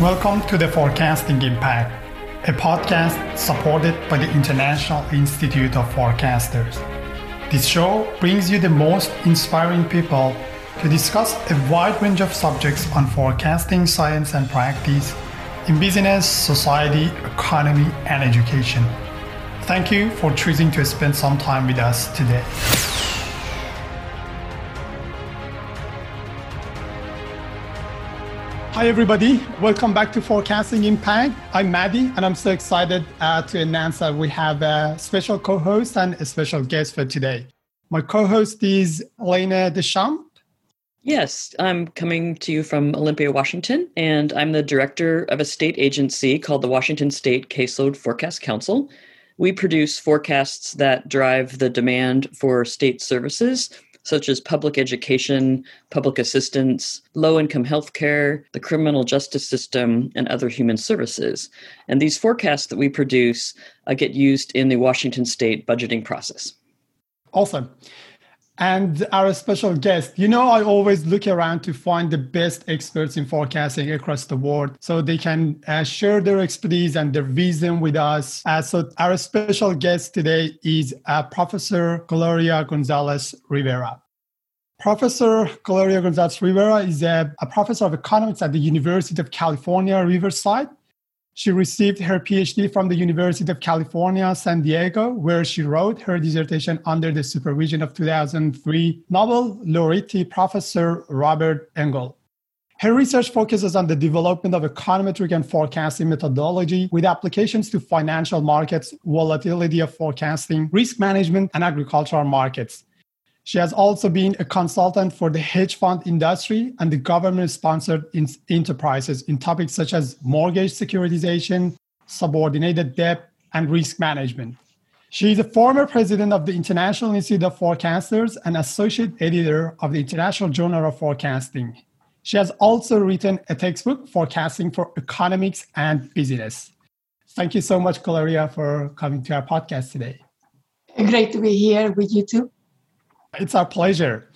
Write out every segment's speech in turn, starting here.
Welcome to the Forecasting Impact, a podcast supported by the International Institute of Forecasters. This show brings you the most inspiring people to discuss a wide range of subjects on forecasting science and practice in business, society, economy, and education. Thank you for choosing to spend some time with us today. Hi, everybody. Welcome back to Forecasting Impact. I'm Mahdi, and I'm so excited uh, to announce that we have a special co host and a special guest for today. My co host is Elaine Deschamps. Yes, I'm coming to you from Olympia, Washington, and I'm the director of a state agency called the Washington State Caseload Forecast Council. We produce forecasts that drive the demand for state services such as public education, public assistance, low income healthcare, the criminal justice system, and other human services. And these forecasts that we produce uh, get used in the Washington state budgeting process. Awesome and our special guest. You know, I always look around to find the best experts in forecasting across the world so they can uh, share their expertise and their vision with us. Uh, so, our special guest today is uh, Professor Gloria Gonzalez Rivera. Professor Gloria Gonzalez Rivera is a, a professor of economics at the University of California, Riverside. She received her PhD from the University of California, San Diego, where she wrote her dissertation under the supervision of 2003 Nobel laureate Professor Robert Engle. Her research focuses on the development of econometric and forecasting methodology with applications to financial markets, volatility of forecasting, risk management, and agricultural markets. She has also been a consultant for the hedge fund industry and the government sponsored enterprises in topics such as mortgage securitization, subordinated debt, and risk management. She is a former president of the International Institute of Forecasters and associate editor of the International Journal of Forecasting. She has also written a textbook, Forecasting for Economics and Business. Thank you so much, Gloria, for coming to our podcast today. Great to be here with you too. It's our pleasure.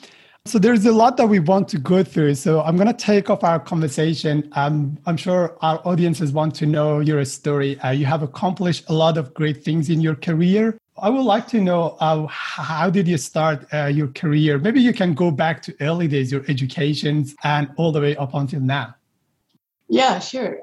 So there's a lot that we want to go through. So I'm going to take off our conversation. Um, I'm sure our audiences want to know your story. Uh, you have accomplished a lot of great things in your career. I would like to know uh, how did you start uh, your career? Maybe you can go back to early days, your educations, and all the way up until now. Yeah, sure.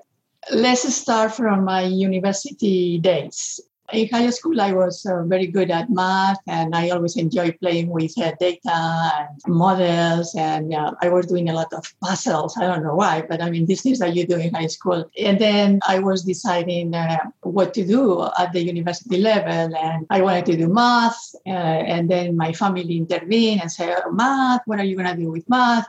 Let's start from my university days in high school, I was uh, very good at math, and I always enjoyed playing with uh, data and models. And uh, I was doing a lot of puzzles. I don't know why, but I mean, these things that you do in high school. And then I was deciding uh, what to do at the university level, and I wanted to do math. Uh, and then my family intervened and said, oh, "Math? What are you going to do with math?"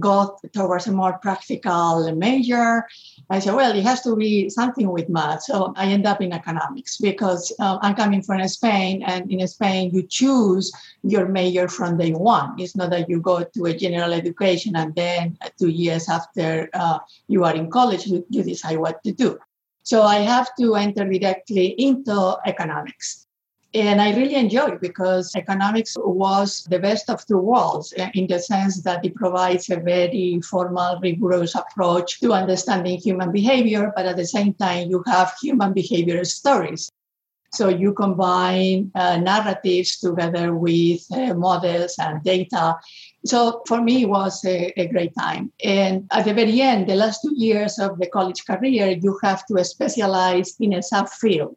Go towards a more practical major. I said, well, it has to be something with math. So I end up in economics because um, I'm coming from Spain, and in Spain, you choose your major from day one. It's not that you go to a general education and then two years after uh, you are in college, you, you decide what to do. So I have to enter directly into economics. And I really enjoy it because economics was the best of two worlds eh, in the sense that it provides a very formal, rigorous approach to understanding human behavior, but at the same time, you have human behavior stories. So you combine uh, narratives together with uh, models and data. So for me, it was a, a, great time. And at the very end, the last two years of the college career, you have to specialize in a subfield.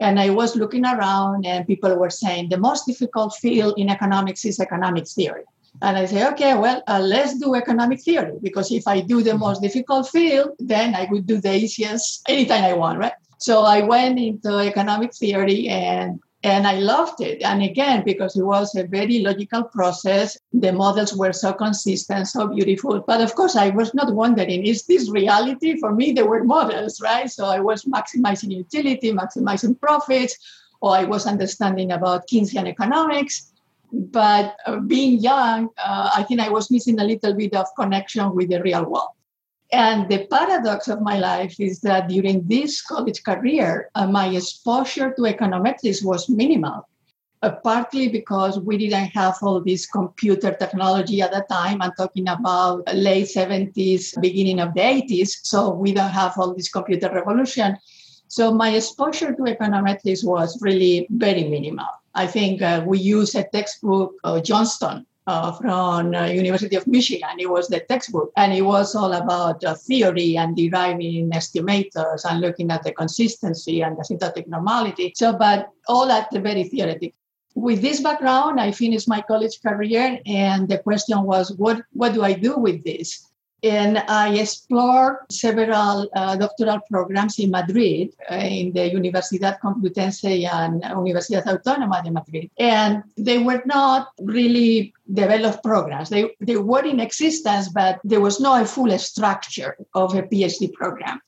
And I was looking around, and people were saying the most difficult field in economics is economic theory. And I say, okay, well, uh, let's do economic theory because if I do the most difficult field, then I would do the easiest anytime I want, right? So I went into economic theory and and I loved it. And again, because it was a very logical process, the models were so consistent, so beautiful. But of course, I was not wondering, is this reality? For me, they were models, right? So I was maximizing utility, maximizing profits, or I was understanding about Keynesian economics. But uh, being young, uh, I think I was missing a little bit of connection with the real world. And the paradox of my life is that during this college career, uh, my exposure to econometrics was minimal. uh, partly because we didn't have all this computer technology at the time. I'm talking about late 70s, beginning of the 80s. So we don't have all this computer revolution. So my exposure to econometrics was really very minimal. I think uh, we used a textbook, uh, Johnston, uh, from uh, University of Michigan. It was the textbook, and it was all about uh, theory and deriving estimators and looking at the consistency and the asymptotic normality. So, but all at the very theoretical. With this background, I finished my college career, and the question was, what what do I do with this? And I explored several uh, doctoral programs in Madrid, uh, in the Universidad Complutense and Universidad Autónoma de Madrid. And they were not really developed programs. They, they were in existence, but there was no full structure of a PhD program.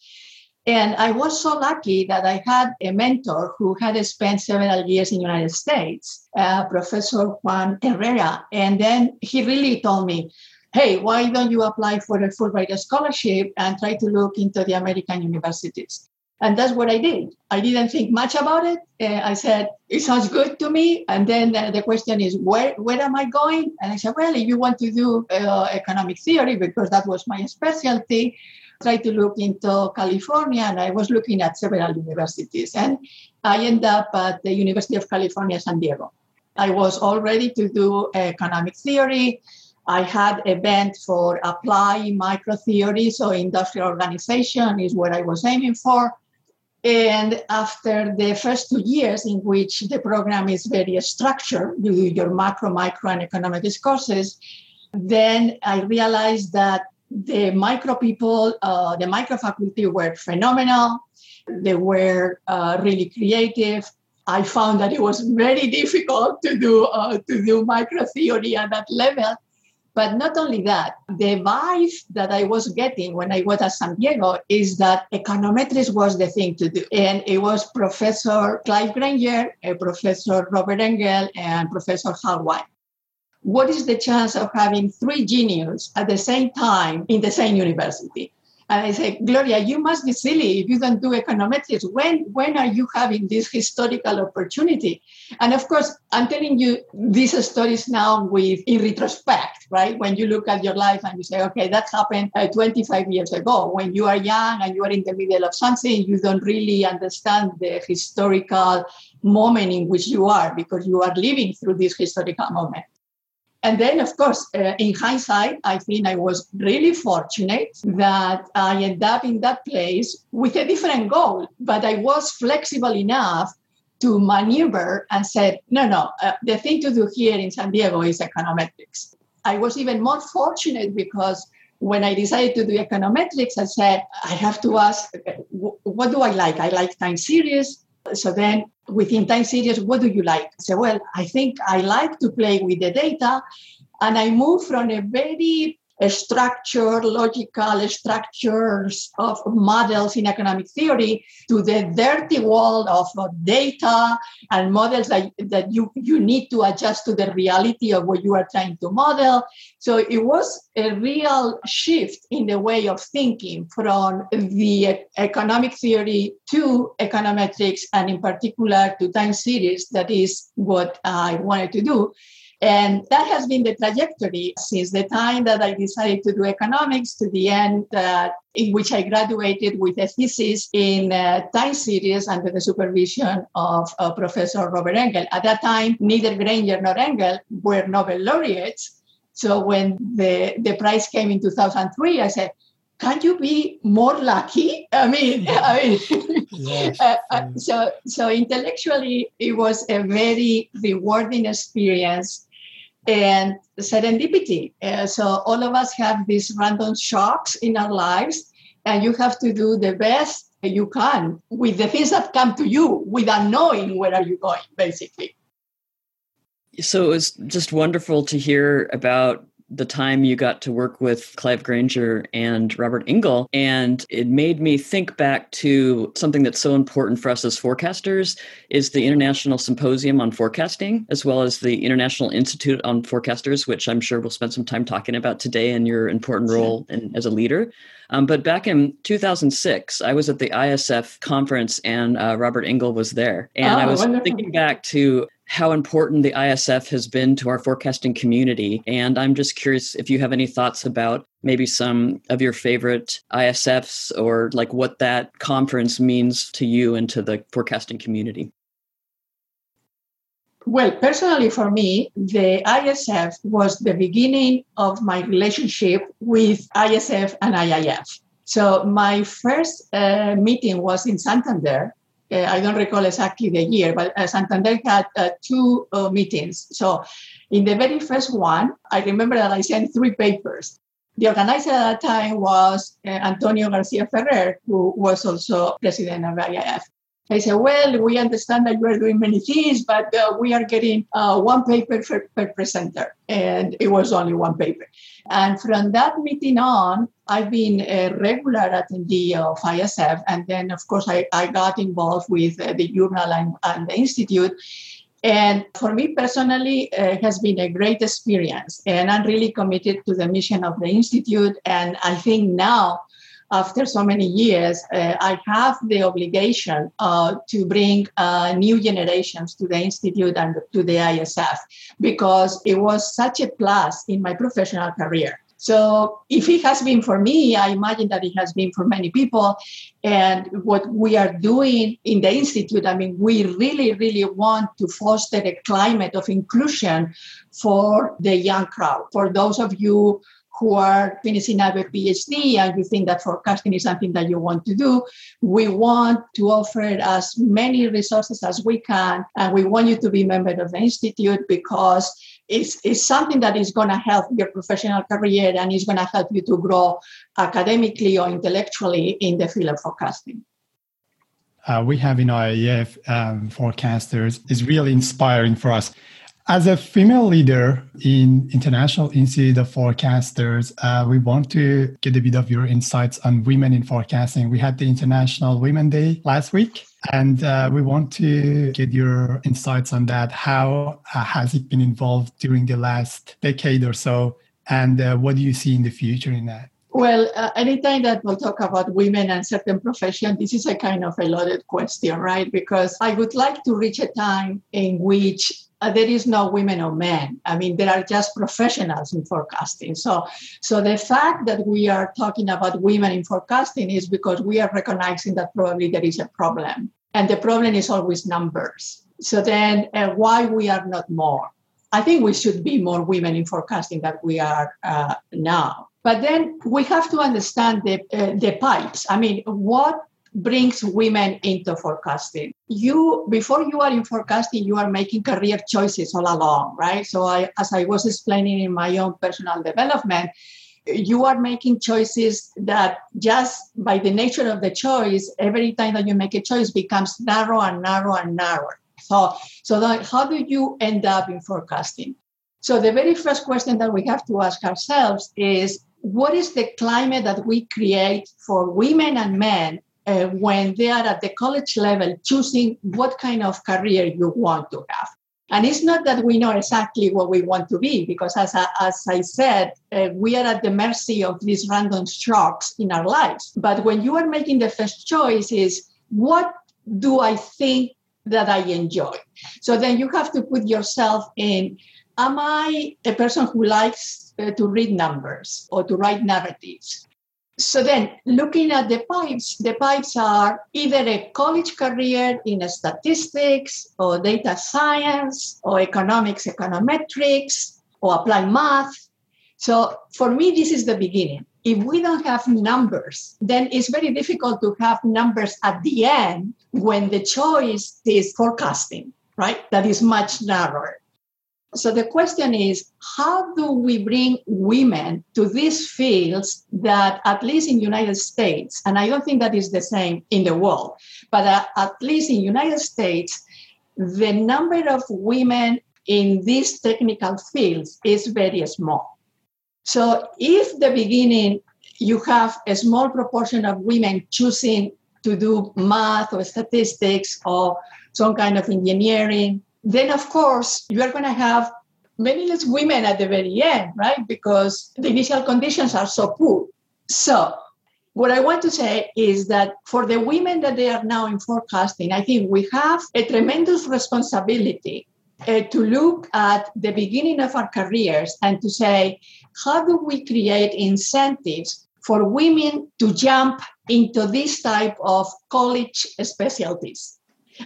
And I was so lucky that I had a mentor who had spent several years in the United States, uh, Professor Juan Herrera. And then he really told me, hey, why don't you apply for a Fulbright scholarship and try to look into the American universities? And that's what I did. I didn't think much about it. Uh, I said, it sounds good to me. And then uh, the question is, where, where am I going? And I said, well, if you want to do uh, economic theory, because that was my specialty, try to look into California. And I was looking at several universities. And I ended up at the University of California, San Diego. I was all ready to do economic theory. I had a bent for applying micro theory, so industrial organization is what I was aiming for. And after the first two years, in which the program is very structured, you do your macro, micro, and economic courses, then I realized that the micro people, uh, the micro faculty were phenomenal. They were uh, really creative. I found that it was very difficult to do uh, to do micro theory at that level. But not only that, the vibe that I was getting when I was at San Diego is that econometrics was the thing to do. And it was Professor Clive Granger, Professor Robert Engle, and Professor Hal White. What is the chance of having three geniuses at the same time in the same university? And I say, Gloria, you must be silly if you don't do econometrics. When, when are you having this historical opportunity? And of course, I'm telling you these stories now with in retrospect, right? When you look at your life and you say, okay, that happened uh, 25 years ago. When you are young and you are in the middle of something, you don't really understand the historical moment in which you are because you are living through this historical moment. And then, of course, uh, in hindsight, I think I was really fortunate that I ended up in that place with a different goal, but I was flexible enough to maneuver and said, no, no, uh, the thing to do here in San Diego is econometrics. I was even more fortunate because when I decided to do econometrics, I said, I have to ask, what do I like? I like time series. So then within time series, what do you like? Say, well, I think I like to play with the data. And I move from a very structure, logical structures of models in economic theory to the dirty world of uh, data and models that, that you, you need to adjust to the reality of what you are trying to model. So it was a real shift in the way of thinking from the economic theory to econometrics and in particular to time series. That is what I wanted to do. And that has been the trajectory since the time that I decided to do economics to the end uh, in which I graduated with a thesis in uh, time series under the supervision of uh, Professor Robert Engle. At that time, neither Granger nor Engle were Nobel laureates. So when the, the prize came in 2003, I said, can't you be more lucky? I mean, I mean yes. uh, uh, so so intellectually, it was a very rewarding experience and serendipity. Uh, so all of us have these random shocks in our lives, and you have to do the best you can with the things that come to you without knowing where are you going, basically. So it was just wonderful to hear about the time you got to work with Clive Granger and Robert Engle. And it made me think back to something that's so important for us as forecasters is the International Symposium on Forecasting, as well as the International Institute on Forecasters, which I'm sure we'll spend some time talking about today and your important role in, as a leader. Um, but back in 2006, I was at the ISF conference and uh, Robert Engle was there. And oh, I was wonderful. thinking back to how important the ISF has been to our forecasting community. And I'm just curious if you have any thoughts about maybe some of your favorite ISFs or like what that conference means to you and to the forecasting community. Well, personally, for me, the ISF was the beginning of my relationship with ISF and IIF. So, my first uh, meeting was in Santander. Uh, I don't recall exactly the year, but uh, Santander had uh, two meetings. So, in the very first one, I remember that I sent three papers. The organizer at that time was Antonio Garcia Ferrer, who was also president of IIF. I said, well, we understand that you are doing many things, but uh, we are getting uh, one paper per, per presenter. And it was only one paper. And from that meeting on, I've been a regular attendee of ISF. And then, of course, I, I got involved with uh, the journal and, and, the institute. And for me personally, uh, it has been a great experience. And I'm really committed to the mission of the institute. And I think now, after so many years, uh, I have the obligation uh, to bring uh, new generations to the Institute and to the ISF because it was such a plus in my professional career. So if it has been for me, I imagine that it has been for many people. And what we are doing in the Institute, I mean, we really, really want to foster a climate of inclusion for the young crowd. For those of you who are finishing up a PhD and you think that forecasting is something that you want to do, we want to offer as many resources as we can. And we want you to be a member of the Institute because it's, it's something that is going to help your professional career and is going to help you to grow academically or intellectually in the field of forecasting. Uh, we have in IAF um, forecasters is really inspiring for us. As a female leader in International Institute of Forecasters, uh, we want to get a bit of your insights on women in forecasting. We had the International Women Day last week, and uh, we want to get your insights on that. How uh, has it been involved during the last decade or so? And uh, what do you see in the future in that? Well, uh, anytime that we talk about women and certain profession, this is a kind of a loaded question, right? Because I would like to reach a time in which uh, there is no women or men. I mean, there are just professionals in forecasting. So, so the fact that we are talking about women in forecasting is because we are recognizing that probably there is a problem, and the problem is always numbers. So then, uh, why we are not more? I think we should be more women in forecasting than we are uh, now. But then we have to understand the uh, the pipes. I mean, what brings women into forecasting. You, before you are in forecasting, you are making career choices all along, right? So, I, as I was explaining in my own personal development, you are making choices that just by the nature of the choice, every time that you make a choice becomes narrow and narrow and narrower. So, so how do you end up in forecasting? So the very first question that we have to ask ourselves is what is the climate that we create for women and men uh, when they are at the college level choosing what kind of career you want to have. And it's not that we know exactly what we want to be, because as I, as I said, uh, we are at the mercy of these random shocks in our lives. But when you are making the first choice, is what do I think that I enjoy? So then you have to put yourself in Am I a person who likes uh, to read numbers or to write narratives? So then, looking at the pipes, the pipes are either a college career in statistics or data science or economics, econometrics or applied math. So for me, this is the beginning. If we don't have numbers, then it's very difficult to have numbers at the end when the choice is forecasting, right? That is much narrower. So the question is, how do we bring women to these fields that, at least in United States, and I don't think that is the same in the world, but uh, at least in United States, the number of women in these technical fields is very small. So if the beginning you have a small proportion of women choosing to do math or statistics or some kind of engineering then of course you are going to have many less women at the very end, right? Because the initial conditions are so poor. So what I want to say is that for the women that they are now in forecasting, I think we have a tremendous responsibility uh, to look at the beginning of our careers and to say, how do we create incentives for women to jump into this type of college specialties?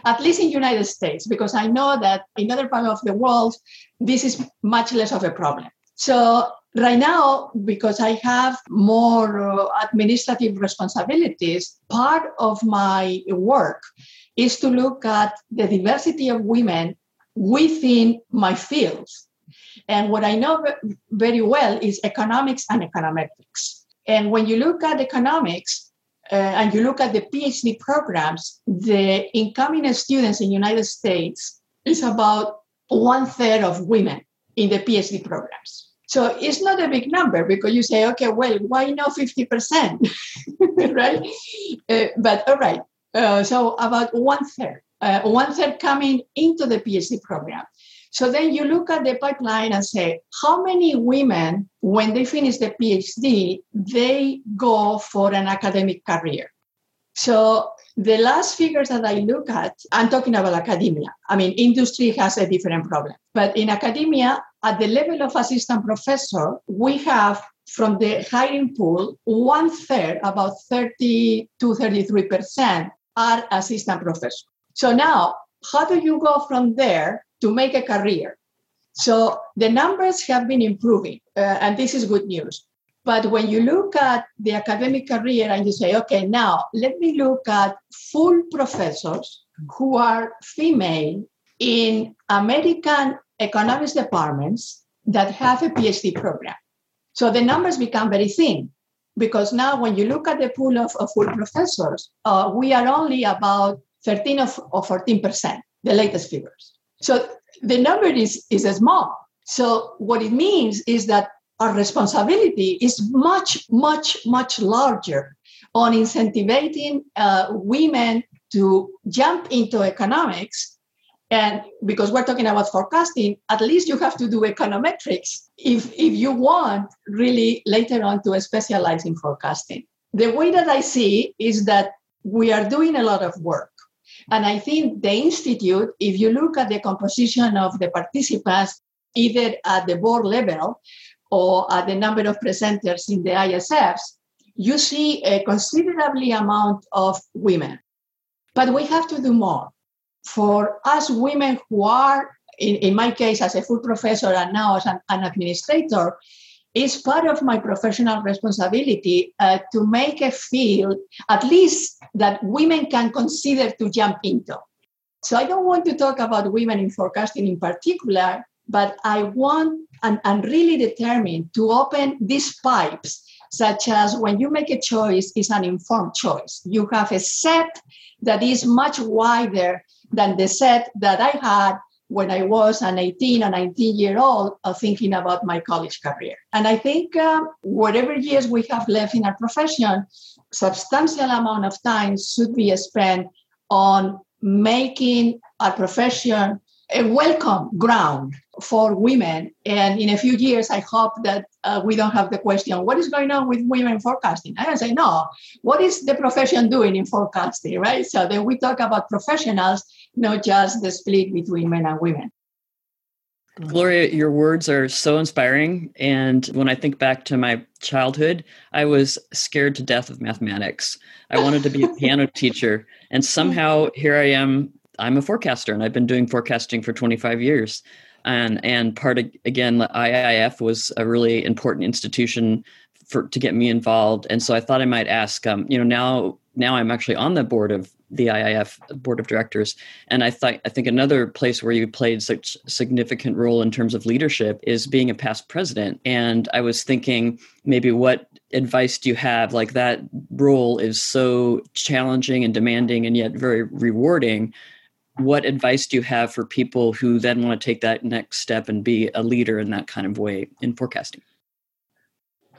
At least in United States, because I know that in other parts of the world, this is much less of a problem. So right now, because I have more uh, administrative responsibilities, part of my work is to look at the diversity of women within my fields. And what I know very well is economics and econometrics. And when you look at economics uh, and you look at the PhD programs, the incoming students in the United States is about one third of women in the PhD programs. So it's not a big number because you say, okay, well, why not 50%? right? Uh, but all right. Uh, so about one third, uh, one third coming into the PhD program. So then you look at the pipeline and say, how many women, when they finish the PhD, they go for an academic career? So the last figures that I look at, I'm talking about academia. I mean, industry has a different problem. But in academia, at the level of assistant professor, we have from the hiring pool, one third, about 30 to 33% are assistant professors. So now, how do you go from there to make a career? So the numbers have been improving, uh, and this is good news. But when you look at the academic career and you say, okay, now let me look at full professors who are female in American economics departments that have a PhD program. So the numbers become very thin because now when you look at the pool of, of full professors, uh, we are only about 13 or 14%, the latest figures. So the number is, is small. So what it means is that our responsibility is much, much, much larger on incentivizing uh, women to jump into economics. And because we're talking about forecasting, at least you have to do econometrics if, if you want really later on to specialize in forecasting. The way that I see is that we are doing a lot of work. And I think the Institute, if you look at the composition of the participants, either at the board level or at the number of presenters in the ISFs, you see a considerably amount of women. But we have to do more. For us women who are, in, in my case, as a full professor and now as an, an administrator, it's part of my professional responsibility uh, to make a field at least that women can consider to jump into. So I don't want to talk about women in forecasting in particular, but I want and, and really determined to open these pipes, such as when you make a choice, it's an informed choice. You have a set that is much wider than the set that I had when I was an 18 or 19 year old uh, thinking about my college career. And I think um, whatever years we have left in our profession, substantial amount of time should be spent on making our profession a welcome ground for women. And in a few years, I hope that uh, we don't have the question, what is going on with women forecasting? I say, no, what is the profession doing in forecasting, right? So then we talk about professionals, not just the split between men and women. Gloria, your words are so inspiring. And when I think back to my childhood, I was scared to death of mathematics. I wanted to be a piano teacher. And somehow here I am I'm a forecaster and I've been doing forecasting for 25 years. And and part of again, IIF was a really important institution for to get me involved. And so I thought I might ask, um, you know, now now I'm actually on the board of the IIF board of directors, and I thought I think another place where you played such significant role in terms of leadership is being a past president. And I was thinking maybe what advice do you have? Like that role is so challenging and demanding, and yet very rewarding what advice do you have for people who then want to take that next step and be a leader in that kind of way in forecasting?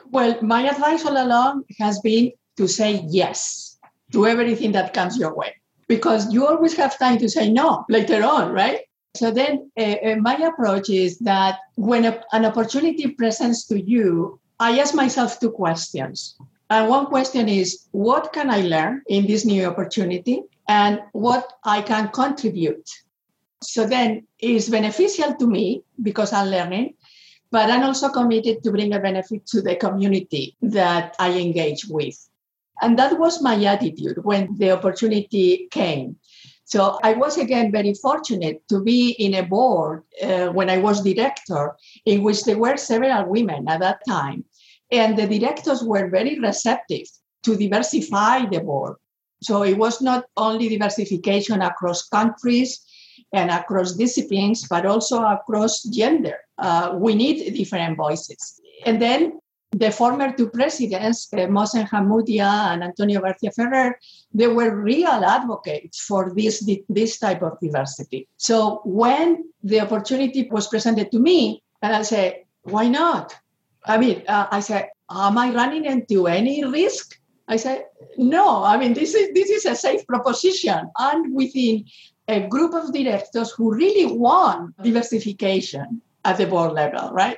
Well, my advice all along has been to say yes to everything that comes your way because you always have time to say no later on, right? So then uh, uh my approach is that when a, an opportunity presents to you, I ask myself two questions. And one question is, what can I learn in this new opportunity? and what I can contribute. So then it's beneficial to me because I'm learning, but I'm also committed to bring a benefit to the community that I engage with. And that was my attitude when the opportunity came. So I was again very fortunate to be in a board uh, when I was director, in which there were several women at that time. And the directors were very receptive to diversify the board. So it was not only diversification across countries and across disciplines, but also across gender. Uh, we need different voices. And then the former two presidents, uh, Mohsen Hamoudia and Antonio Garcia Ferrer, they were real advocates for this, this type of diversity. So when the opportunity was presented to me, and I said, why not? I mean, uh, I said, am I running into any risk? I said, no, I mean, this is, this is a safe proposition. And within a group of directors who really want diversification at the board level, right?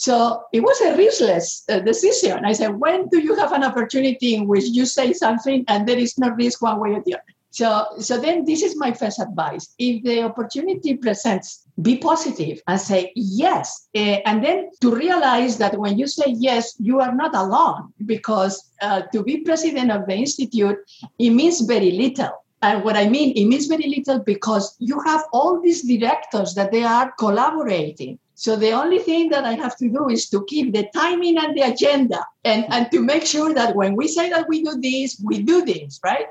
So it was a riskless uh, decision. I said, when do you have an opportunity in which you say something and there is no risk one way or the other? So, so then this is my first advice. If the opportunity presents, be positive and say yes. Uh, and then to realize that when you say yes, you are not alone because uh, to be president of the institute, it means very little. And what I mean, it means very little because you have all these directors that they are collaborating. So the only thing that I have to do is to keep the timing and the agenda and, and to make sure that when we say that we do this, we do this, right?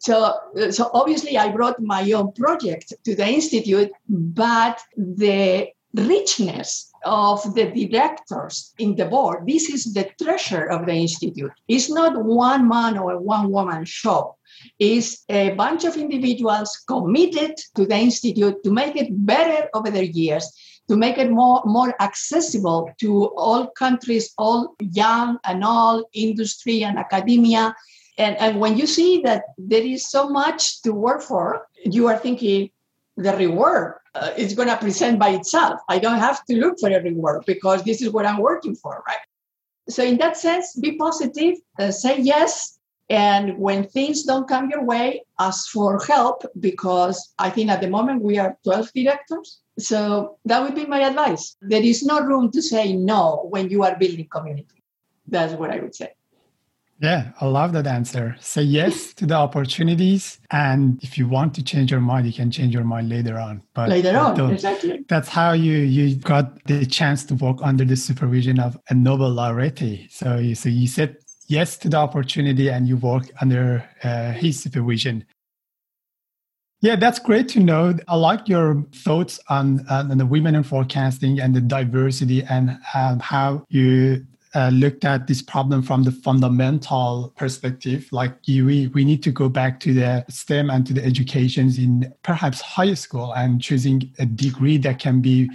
So, so obviously I brought my own project to the Institute, but the richness of the directors in the board, this is the treasure of the Institute. It's not one man or one woman show is a bunch of individuals committed to the institute to make it better over the years to make it more, more accessible to all countries all young and all industry and academia. And, and when you see that there is so much to work for you are thinking the reward uh, is going to present by itself. I don't have to look for a reward because this is what i'm working for right? So in that sense be positive uh, say yes and when things don't come your way, ask for help because I think at the moment we are 12 directors. So that would be my advice. There is no room to say no when you are building community. That's what I would say. Yeah, I love that answer. Say yes to the opportunities. And if you want to change your mind, you can change your mind later on. But later on, exactly. That's how you you got the chance to work under the supervision of a Nobel laureate. So you, so you said yes to the opportunity and you work under uh, his supervision. Yeah, that's great to know. I like your thoughts on, on the women in forecasting and the diversity and um, how you uh, looked at this problem from the fundamental perspective. Like you, we, we need to go back to the STEM and to the educations in perhaps high school and choosing a degree that can be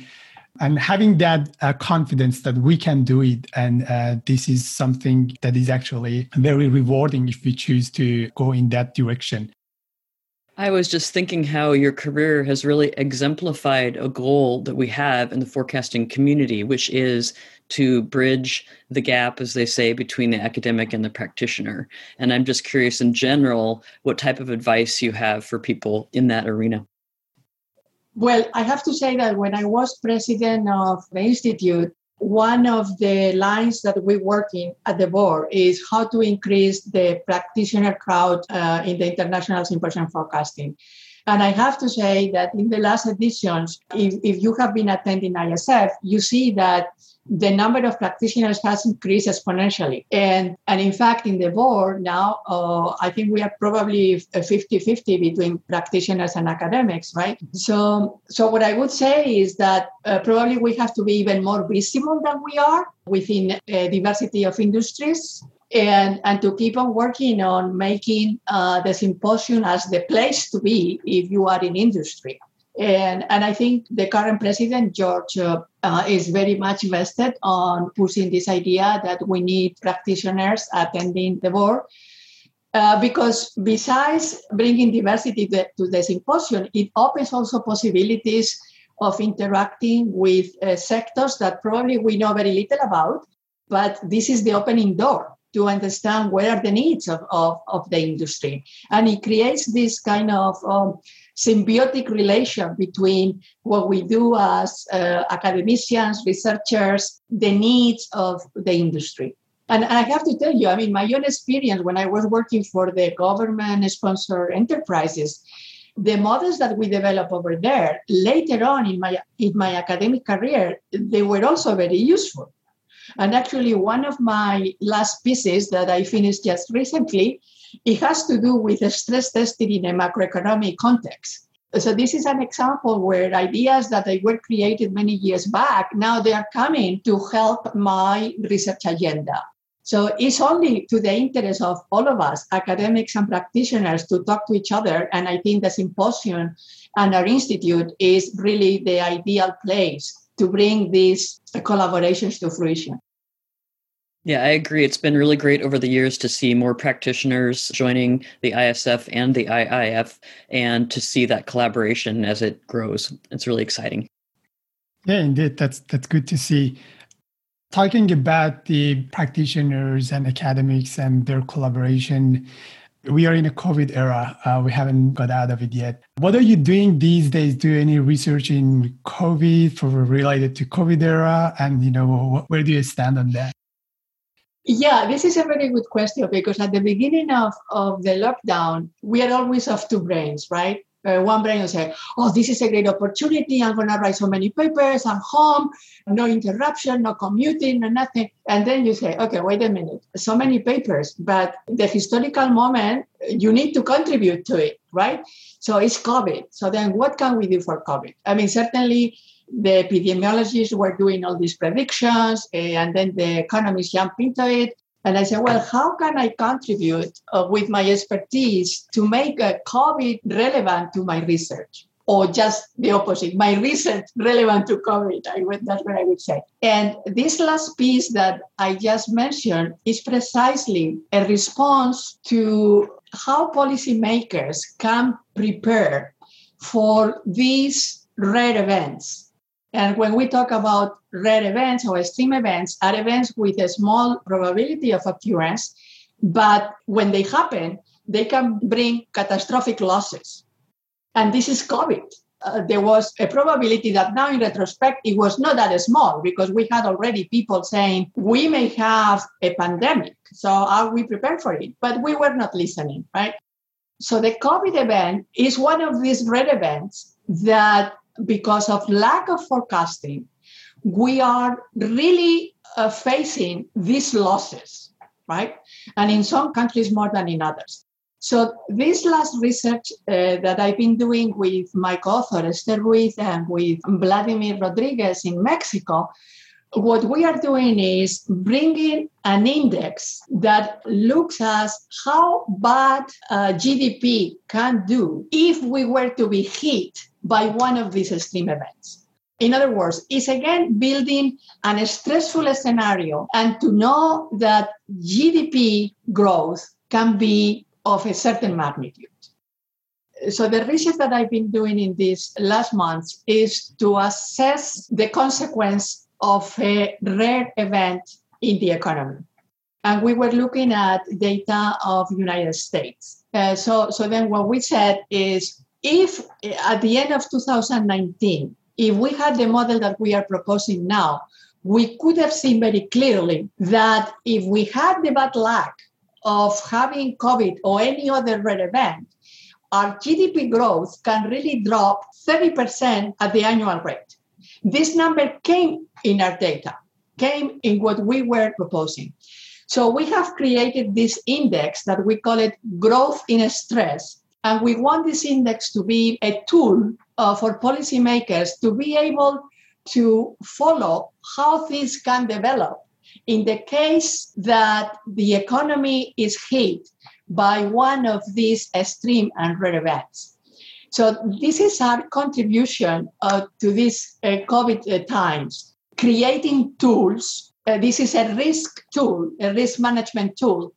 and having that uh, confidence that we can do it and uh, this is something that is actually very rewarding if we choose to go in that direction I was just thinking how your career has really exemplified a goal that we have in the forecasting community, which is to bridge the gap, as they say, between the academic and the practitioner. And I'm just curious in general what type of advice you have for people in that arena. Well, I have to say that when I was president of the Institute, one of the lines that we work in at the board is how to increase the practitioner crowd uh, in the International Symposium Forecasting. And I have to say that in the last editions, if, if you have been attending ISF, you see that the number of practitioners has increased exponentially. And, and in fact, in the board now, uh, I think we are probably 50 50 between practitioners and academics, right? So, so what I would say is that uh, probably we have to be even more visible than we are within a diversity of industries. And, and to keep on working on making uh, the symposium as the place to be if you are in industry. And, and I think the current president, George, uh, uh, is very much vested on pushing this idea that we need practitioners attending the board. Uh, because besides bringing diversity to, to the symposium, it opens also possibilities of interacting with uh, sectors that probably we know very little about, but this is the opening door to understand what are the needs of, of, of the industry. And it creates this kind of um, symbiotic relation between what we do as uh, academicians, researchers, the needs of the industry. And I have to tell you, I mean, my own experience when I was working for the government sponsored enterprises, the models that we develop over there later on in my in my academic career, they were also very useful. And actually, one of my last pieces that I finished just recently, it has to do with stress testing in a macroeconomic context. So this is an example where ideas that I were created many years back, now they are coming to help my research agenda. So it's only to the interest of all of us, academics and practitioners, to talk to each other. And I think the symposium and our institute is really the ideal place to bring these collaborations to fruition. Yeah, I agree. It's been really great over the years to see more practitioners joining the ISF and the IIF and to see that collaboration as it grows. It's really exciting. Yeah, indeed. That's that's good to see. Talking about the practitioners and academics and their collaboration, we are in a COVID era. Uh, we haven't got out of it yet. What are you doing these days? Do any research in COVID for related to COVID era? And you know, where do you stand on that? Yeah, this is a very good question because at the beginning of, of the lockdown, we are always of two brains, right? uh, one brain will say, oh, this is a great opportunity. I'm going to write so many papers. I'm home, no interruption, no commuting, no nothing. And then you say, okay, wait a minute. So many papers, but the historical moment, you need to contribute to it, right? So it's COVID. So then what can we do for COVID? I mean, certainly the epidemiologists were doing all these predictions eh, and then the economists jumped into it. And I said, well, how can I contribute uh, with my expertise to make uh, COVID relevant to my research? Or just the opposite, my research relevant to COVID. I would, that's what I would say. And this last piece that I just mentioned is precisely a response to how policymakers can prepare for these rare events and when we talk about rare events or extreme events, are events with a small probability of occurrence, but when they happen, they can bring catastrophic losses. And this is COVID. Uh, there was a probability that now in retrospect it was not that small because we had already people saying we may have a pandemic so are we prepared for it but we were not listening right so the covid event is one of these rare events that because of lack of forecasting, we are really uh, facing these losses, right? And in some countries more than in others. So this last research uh, that I've been doing with my co-author Esther Ruiz and with Vladimir Rodriguez in Mexico, what we are doing is bringing an index that looks at how bad uh, GDP can do if we were to be hit by one of these extreme events. In other words, it's again building an stressful scenario and to know that GDP growth can be of a certain magnitude. So, the research that I've been doing in these last months is to assess the consequence of a rare event in the economy. And we were looking at data of United States. Uh, so, so then what we said is if eh, at the end of 2019, if we had the model that we are proposing now, we could have seen very clearly that if we had the bad luck of having COVID or any other rare event, our GDP growth can really drop 30% at the annual rate. This number came in our data, came in what we were proposing. So we have created this index that we call it growth in stress and we want this index to be a tool uh, for policymakers to be able to follow how things can develop in the case that the economy is hit by one of these extreme and rare events. So this is our contribution uh, to these uh, COVID uh, times, creating tools. Uh, this is a risk tool, a risk management tool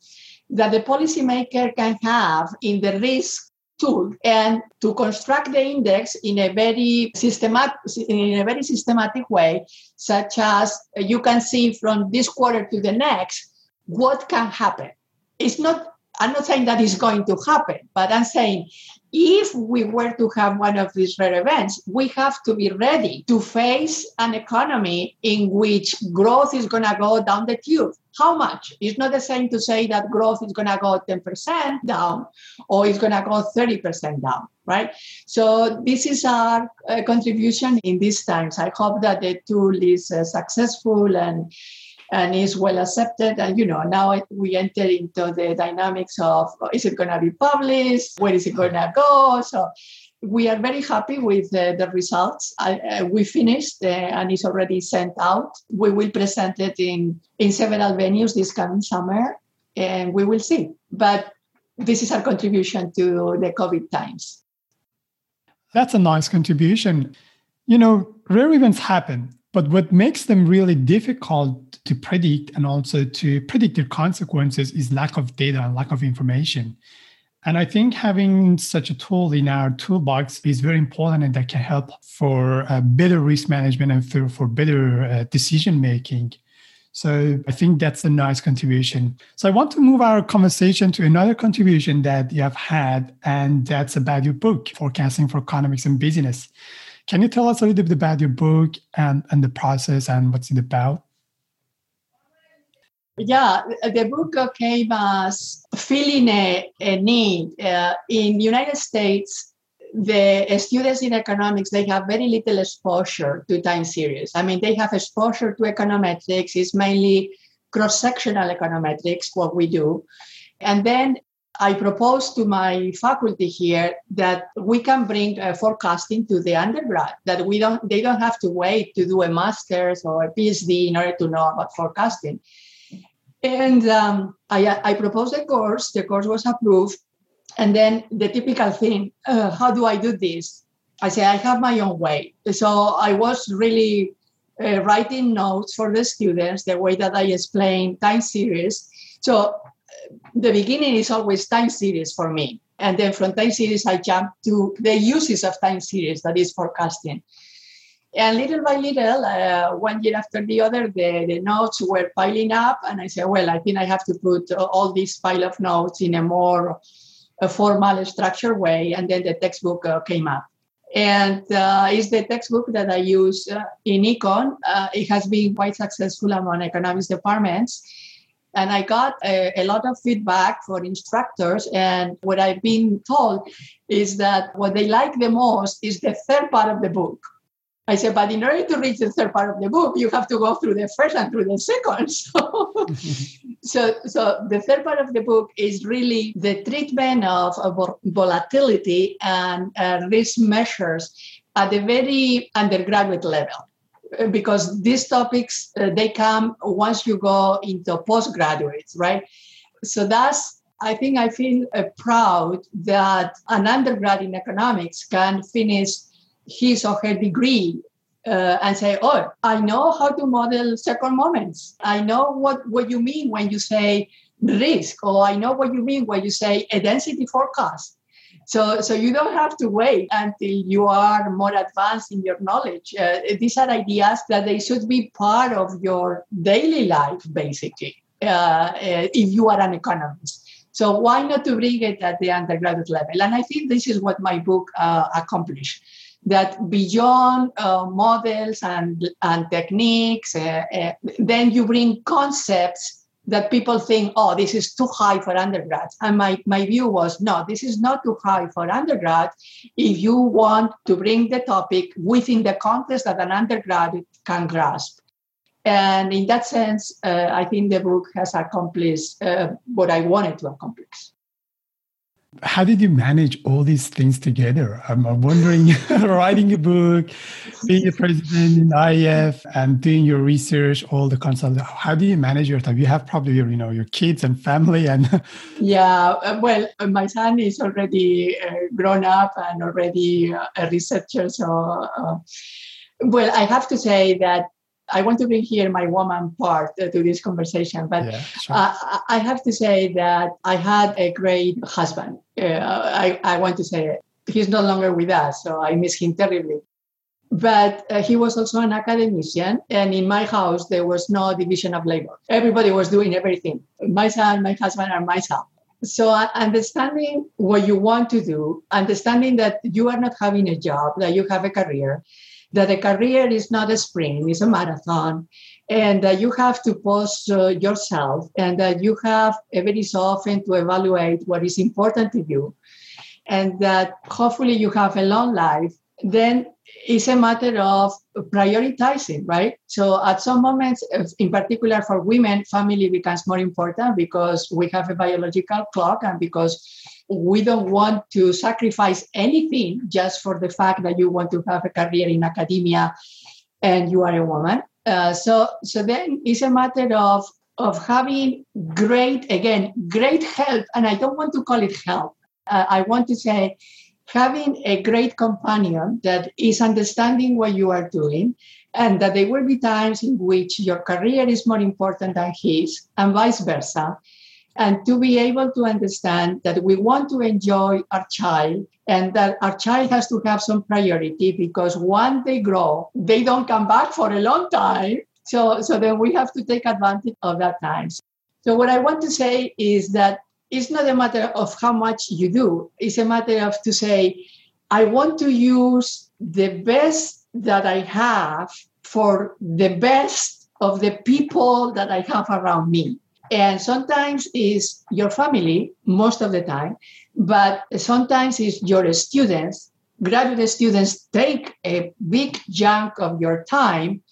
that the policymaker can have in the risk tool and to construct the index in a very systematic in a very systematic way such as uh, you can see from this quarter to the next what can happen. It's not I'm not saying that is going to happen, but I'm saying if we were to have one of these rare events, we have to be ready to face an economy in which growth is going to go down the tube. How much? It's not the same to say that growth is going to go 10% down or it's going to go 30% down, right? So, this is our uh, contribution in these times. I hope that the tool is uh, successful and and is well accepted. And you know, now we enter into the dynamics of is it going to be published? Where is it going to go? So we are very happy with uh, the results. uh, we finished uh, and it's already sent out. We will present it in in several venues this coming summer, and we will see. But this is our contribution to the COVID times. That's a nice contribution. You know, rare events happen but what makes them really difficult to predict and also to predict their consequences is lack of data and lack of information. And I think having such a tool in our toolbox is very important and that can help for uh, better risk management and for, for better uh, decision making. So I think that's a nice contribution. So I want to move our conversation to another contribution that you have had, and that's about your book, Forecasting for Economics and Business. Can you tell us a little bit about your book and, and the process and what's it about? Yeah, the book came as filling a, a need. Uh, in the United States, the students in economics, they have very little exposure to time series. I mean, they have exposure to econometrics. It's mainly cross-sectional econometrics, what we do. And then I propose to my faculty here that we can bring uh, forecasting to the undergrad. That we don't, they don't have to wait to do a master's or a PhD in order to know about forecasting. And um, I, I proposed a course. The course was approved, and then the typical thing: uh, how do I do this? I say I have my own way. So I was really uh, writing notes for the students, the way that I explain time series. So the beginning is always time series for me. And then from time series, I jump to the uses of time series, that is forecasting. And little by little, uh, one year after the other, the, the notes were piling up. And I said, well, I think I have to put all this pile of notes in a more a formal, structured way. And then the textbook uh, came up. And uh, it's the textbook that I use uh, in econ. Uh, it has been quite successful among economics departments and I got a, a, lot of feedback for instructors. And what I've been told is that what they like the most is the third part of the book. I said, but in order to reach the third part of the book, you have to go through the first and through the second. So, so, so the third part of the book is really the treatment of, of volatility and uh, risk measures at the very undergraduate level because these topics uh, they come once you go into postgraduates right? So that's i think i feel uh, proud that an undergrad in economics can finish his or her degree uh, and say oh i know how to model second moments. I know what, what you mean when you say risk or i know what you mean when you say a density forecast so, so you don't have to wait until you are more advanced in your knowledge. Uh, these are ideas that they should be part of your daily life, basically, uh, uh, if you are an economist. So why not to bring it at the undergraduate level? And I think this is what my book uh, accomplished. That beyond uh, models and, and techniques, uh, uh, then you bring concepts that people think, oh, this is too high for undergrads. And my, my view was, no, this is not too high for undergrad if you want to bring the topic within the context that an undergrad can grasp. And in that sense, uh, I think the book has accomplished uh, what I wanted to accomplish how did you manage all these things together? I'm, wondering, writing a book, being a president in IF, and doing your research, all the consult. How do you manage your time? You have probably your, you know, your kids and family, and yeah. Uh, well, uh, my son is already uh, grown up and already uh, a researcher. So, uh, well, I have to say that I want to bring here my woman part uh, to this conversation, but yeah, sure. uh, I have to say that I had a great husband. Uh, I, I want to say it. He's no longer with us, so I miss him terribly. But uh, he was also an academician, and in my house, there was no division of labor. Everybody was doing everything my son, my husband, and myself. So understanding what you want to do, understanding that you are not having a job, that you have a career, that a career is not a sprint, it's a marathon, and that you have to pause uh, yourself, and that you have every so often to evaluate what is important to you, and that hopefully you have a long life, then it's a matter of prioritizing, right? So at some moments, in particular for women, family becomes more important because we have a biological clock and because we don't want to sacrifice anything just for the fact that you want to have a career in academia and you are a woman. Uh, so, so then it's a matter of of having great, again, great help. And I don't want to call it help. Uh, I want to say having a great companion that is understanding what you are doing and that there will be times in which your career is more important than his and vice versa and to be able to understand that we want to enjoy our child and that our child has to have some priority because once they grow they don't come back for a long time so so then we have to take advantage of that time so what i want to say is that it's not a matter of how much you do. It's a matter of to say, I want to use the best that I have for the best of the people that I have around me. And sometimes is your family, most of the time, but sometimes it's your students. Graduate students take a big chunk of your time.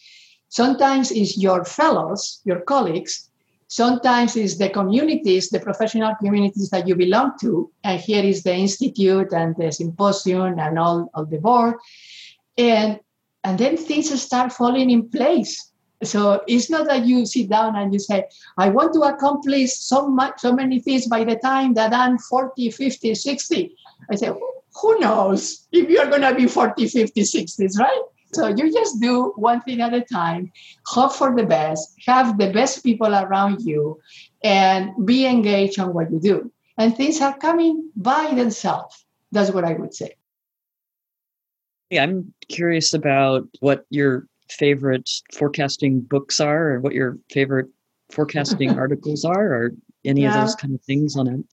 Sometimes it's your fellows, your colleagues, Sometimes it's the communities, the professional communities that you belong to. And here is the institute and the symposium and all of the board. And and then things start falling in place. So it's not that you sit down and you say, I want to accomplish so much, so many things by the time that I'm 40, 50, 60. I say, who knows if you're going to be 40, 50, 60s, right? So you just do one thing at a time, hope for the best, have the best people around you, and be engaged on what you do. And things are coming by themselves. That's what I would say. Yeah, I'm curious about what your favorite forecasting books are, or what your favorite forecasting articles are, or any yeah. of those kind of things on it.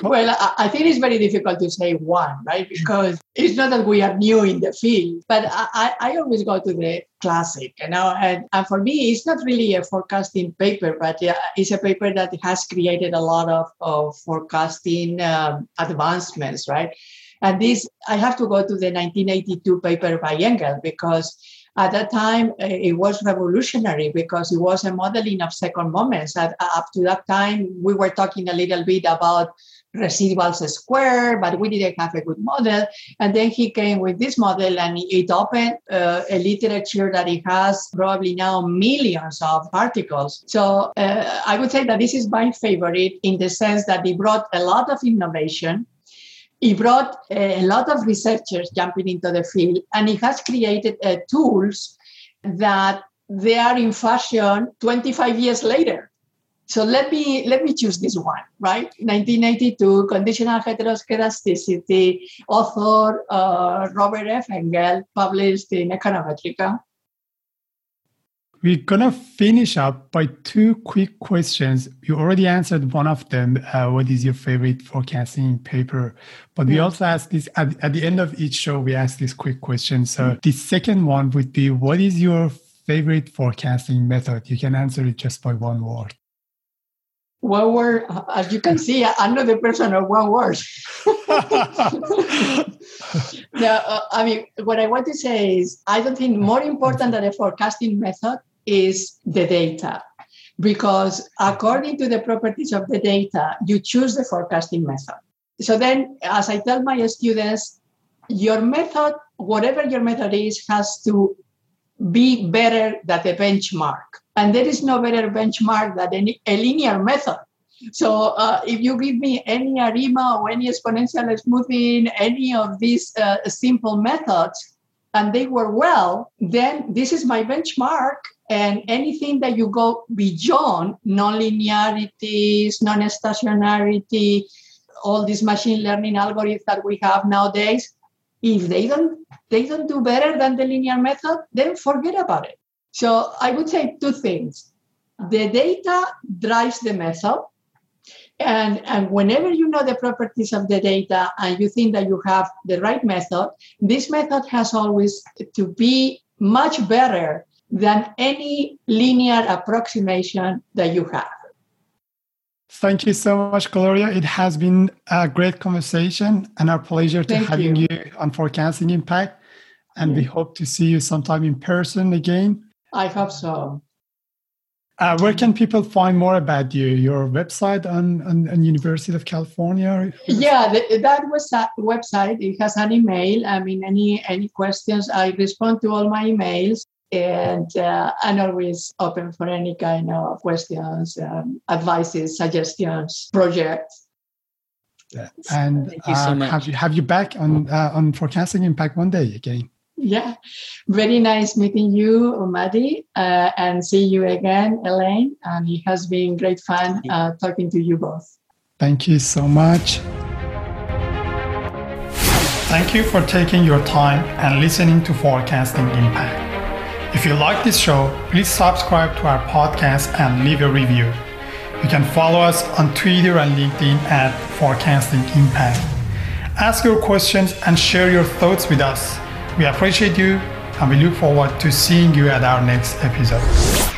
Well, I think it's very difficult to say one, right? Because it's not that we are new in the field, but I, I always go to the classic, you know. And, and for me, it's not really a forecasting paper, but it's a paper that has created a lot of, of forecasting um, advancements, right? And this, I have to go to the 1982 paper by Engle because at that time it was revolutionary because it was a modeling of second moments. At, up to that time, we were talking a little bit about residuals square, but we didn't have a good model. And then he came with this model and it opened uh, a literature that it has probably now millions of articles. So uh, I would say that this is my favorite in the sense that it brought a lot of innovation. It brought a lot of researchers jumping into the field, and it has created uh, tools that they are in fashion 25 years later. So let me let me choose this one, right? 1982, conditional heteroscedasticity, author uh, Robert F. Engle, published in Econometrica. We're gonna finish up by two quick questions. You already answered one of them. Uh, what is your favorite forecasting paper? But we also ask this at, at the end of each show. We ask this quick question. So mm-hmm. the second one would be, what is your favorite forecasting method? You can answer it just by one word one word, as you can see, I'm not the person of one word. no, uh, I mean, what I want to say is, I don't think more important than a forecasting method is the data. Because according to the properties of the data, you choose the forecasting method. So then, as I tell my students, your method, whatever your method is, has to be better than the benchmark. And there is no better benchmark than any, a linear method. So uh, if you give me any ARIMA or any exponential smoothing, any of these uh, simple methods, and they were well, then this is my benchmark. And anything that you go beyond non-linearities, non-stationarity, all these machine learning algorithms that we have nowadays, if they don't they don't do better than the linear method, then forget about it. So I would say two things. The data drives the method, And, and whenever you know the properties of the data and you think that you have the right method, this method has always to be much better than any linear approximation that you have. Thank you so much, Gloria. It has been a great conversation and our pleasure to Thank having you. you. on Forecasting Impact. And we hope to see you sometime in person again. I hope so. Uh, where can people find more about you? Your website on, on, on University of California? Yeah, the, that was a website. It has an email. I mean, any any questions, I respond to all my emails, and uh, I'm always open for any kind of questions, um, advices, suggestions, projects. Yeah. And Thank you so uh, much. have you have you back on uh, on Forecasting Impact one day again? Yeah, very nice meeting you, Mahdi, uh, and see you again, Elaine. And it has been great fun uh, talking to you both. Thank you so much. Thank you for taking your time and listening to Forecasting Impact. If you like this show, please subscribe to our podcast and leave a review. You can follow us on Twitter and LinkedIn at Forecasting Impact. Ask your questions and share your thoughts with us. We appreciate you and we look forward to seeing you at our next episode.